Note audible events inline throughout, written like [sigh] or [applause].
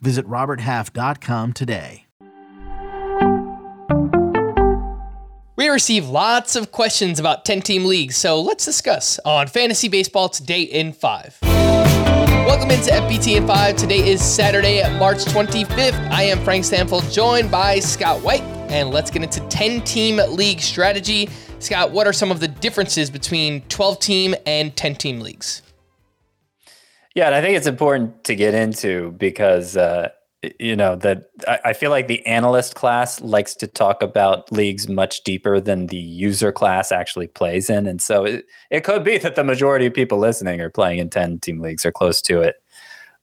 Visit RobertHalf.com today. We receive lots of questions about 10 team leagues, so let's discuss on Fantasy Baseball Today in 5. Welcome into FBT in 5. Today is Saturday, March 25th. I am Frank Stampfl, joined by Scott White, and let's get into 10 team league strategy. Scott, what are some of the differences between 12 team and 10 team leagues? Yeah, and I think it's important to get into because uh, you know that I, I, feel like the analyst class likes to talk about leagues much deeper than the user class actually plays in, and so it, it could be that the majority of people listening are playing in ten team leagues or close to it.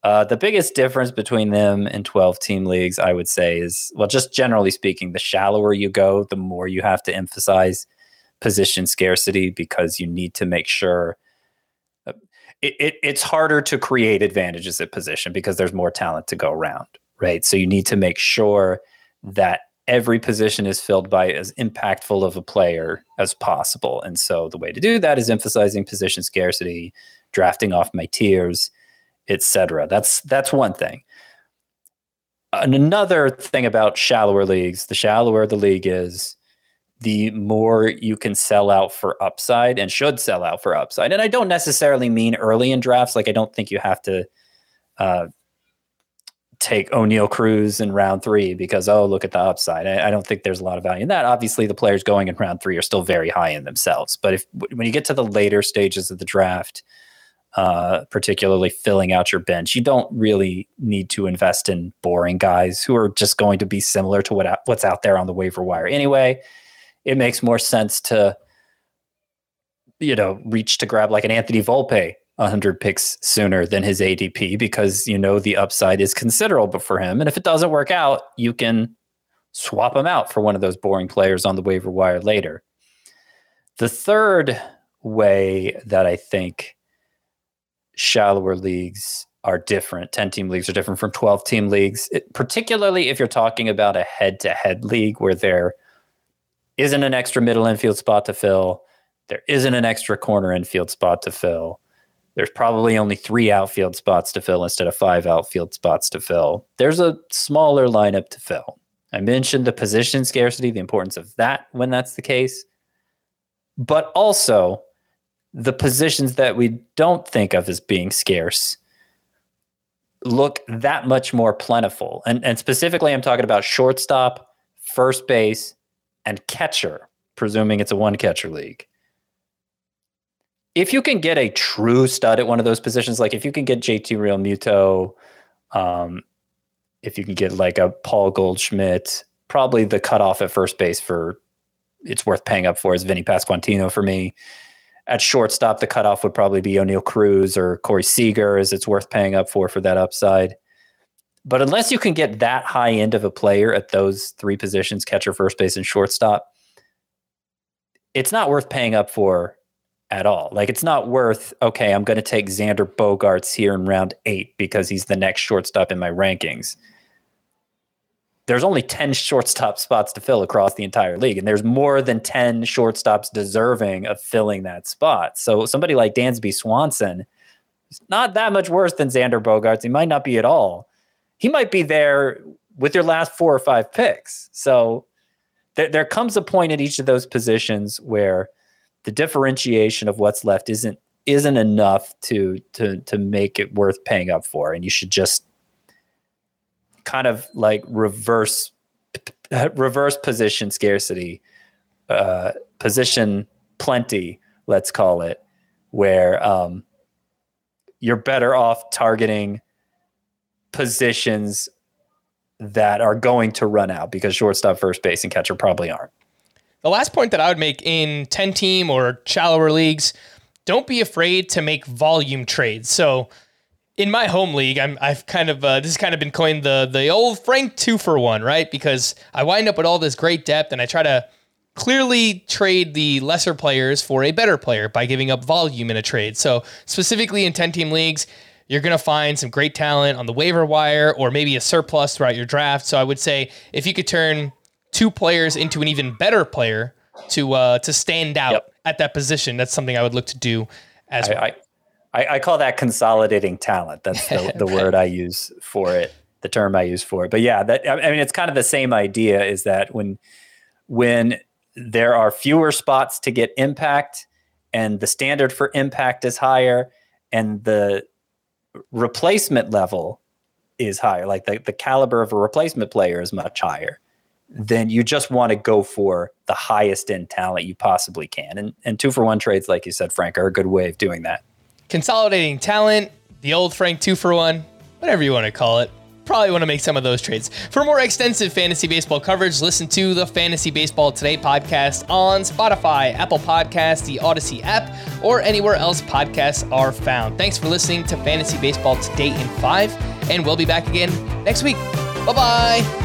Uh, the biggest difference between them and 12 team leagues, I would say, is well, just generally speaking, the shallower you go, the more you have to emphasize position scarcity because you need to make sure it, it, it's harder to create advantages at position because there's more talent to go around, right? So you need to make sure that every position is filled by as impactful of a player as possible. And so the way to do that is emphasizing position scarcity, drafting off my tiers, etc. That's that's one thing. And another thing about shallower leagues, the shallower the league is, the more you can sell out for upside and should sell out for upside. And I don't necessarily mean early in drafts. Like I don't think you have to uh, take Oneil Cruz in round three because oh look at the upside. I, I, don't think there's a lot of value in that. Obviously, the players going in round three are still very high in themselves. But if when you get to the later stages of the draft, uh, particularly filling out your bench, you don't really need to invest in boring guys who are just going to be similar to what what's out there on the waiver wire anyway it makes more sense to you know reach to grab like an Anthony Volpe 100 picks sooner than his ADP because you know the upside is considerable for him and if it doesn't work out you can swap him out for one of those boring players on the waiver wire later. The third way that I think shallower leagues are different. 10 team leagues are different from 12 team leagues, it, particularly if you're talking about a head to head league where they're isn't an extra middle infield spot to fill. There isn't an extra corner infield spot to fill. There's probably only three outfield spots to fill instead of five outfield spots to fill. There's a smaller lineup to fill. I mentioned the position scarcity, the importance of that when that's the case, but also the positions that we don't think of as being scarce look that much more plentiful. And, and specifically, I'm talking about shortstop, first base, and catcher, presuming it's a one catcher league. If you can get a true stud at one of those positions, like if you can get JT Realmuto, um, if you can get like a Paul Goldschmidt, probably the cutoff at first base for it's worth paying up for is Vinny Pasquantino for me. At shortstop, the cutoff would probably be Oneil Cruz or Corey Seager, as it's worth paying up for for that upside. But unless you can get that high end of a player at those three positions, catcher, first base, and shortstop, it's not worth paying up for at all. Like it's not worth, okay, I'm going to take Xander Bogaerts here in round eight because he's the next shortstop in my rankings. There's only 10 shortstop spots to fill across the entire league, and there's more than 10 shortstops deserving of filling that spot. So somebody like Dansby Swanson is not that much worse than Xander Bogaerts. He might not be at all he might be there with your last four or five picks. So there, there comes a point at each of those positions where the differentiation of what's left isn't isn't enough to to to make it worth paying up for, and you should just kind of like reverse [laughs] reverse position scarcity, uh, position plenty, let's call it, where um, you're better off targeting positions that are going to run out because shortstop, first base, and catcher probably aren't. The last point that I would make in 10 team or shallower leagues, don't be afraid to make volume trades. So in my home league, I'm I've kind of uh, this has kind of been coined the the old Frank two for one, right? Because I wind up with all this great depth, and I try to clearly trade the lesser players for a better player by giving up volume in a trade. So specifically in ten team leagues, you're going to find some great talent on the waiver wire, or maybe a surplus throughout your draft. So I would say if you could turn two players into an even better player to uh, to stand out yep. at that position, that's something I would look to do as I, well. I, I, I call that consolidating talent. That's the, [laughs] the word I use for it, the term I use for it. But yeah, that I mean, it's kind of the same idea. Is that when when there are fewer spots to get impact, and the standard for impact is higher, and the replacement level is higher, like the, the caliber of a replacement player is much higher, then you just want to go for the highest end talent you possibly can. And and two for one trades, like you said, Frank, are a good way of doing that consolidating talent, the old Frank two for one, whatever you want to call it. Probably want to make some of those trades. For more extensive fantasy baseball coverage, listen to the Fantasy Baseball Today podcast on Spotify, Apple Podcasts, the Audacy app, or anywhere else podcasts are found. Thanks for listening to Fantasy Baseball Today in 5, and we'll be back again next week. Bye bye.